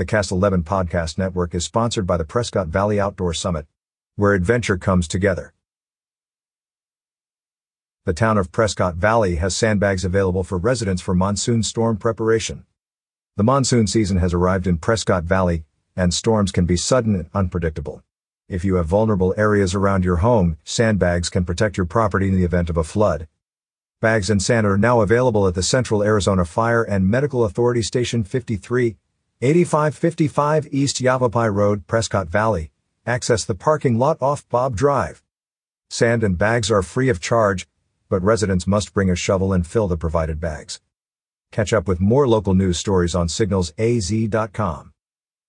The Cast 11 podcast network is sponsored by the Prescott Valley Outdoor Summit, where adventure comes together. The town of Prescott Valley has sandbags available for residents for monsoon storm preparation. The monsoon season has arrived in Prescott Valley, and storms can be sudden and unpredictable. If you have vulnerable areas around your home, sandbags can protect your property in the event of a flood. Bags and sand are now available at the Central Arizona Fire and Medical Authority Station 53, 8555 East Yavapai Road, Prescott Valley. Access the parking lot off Bob Drive. Sand and bags are free of charge, but residents must bring a shovel and fill the provided bags. Catch up with more local news stories on signalsaz.com.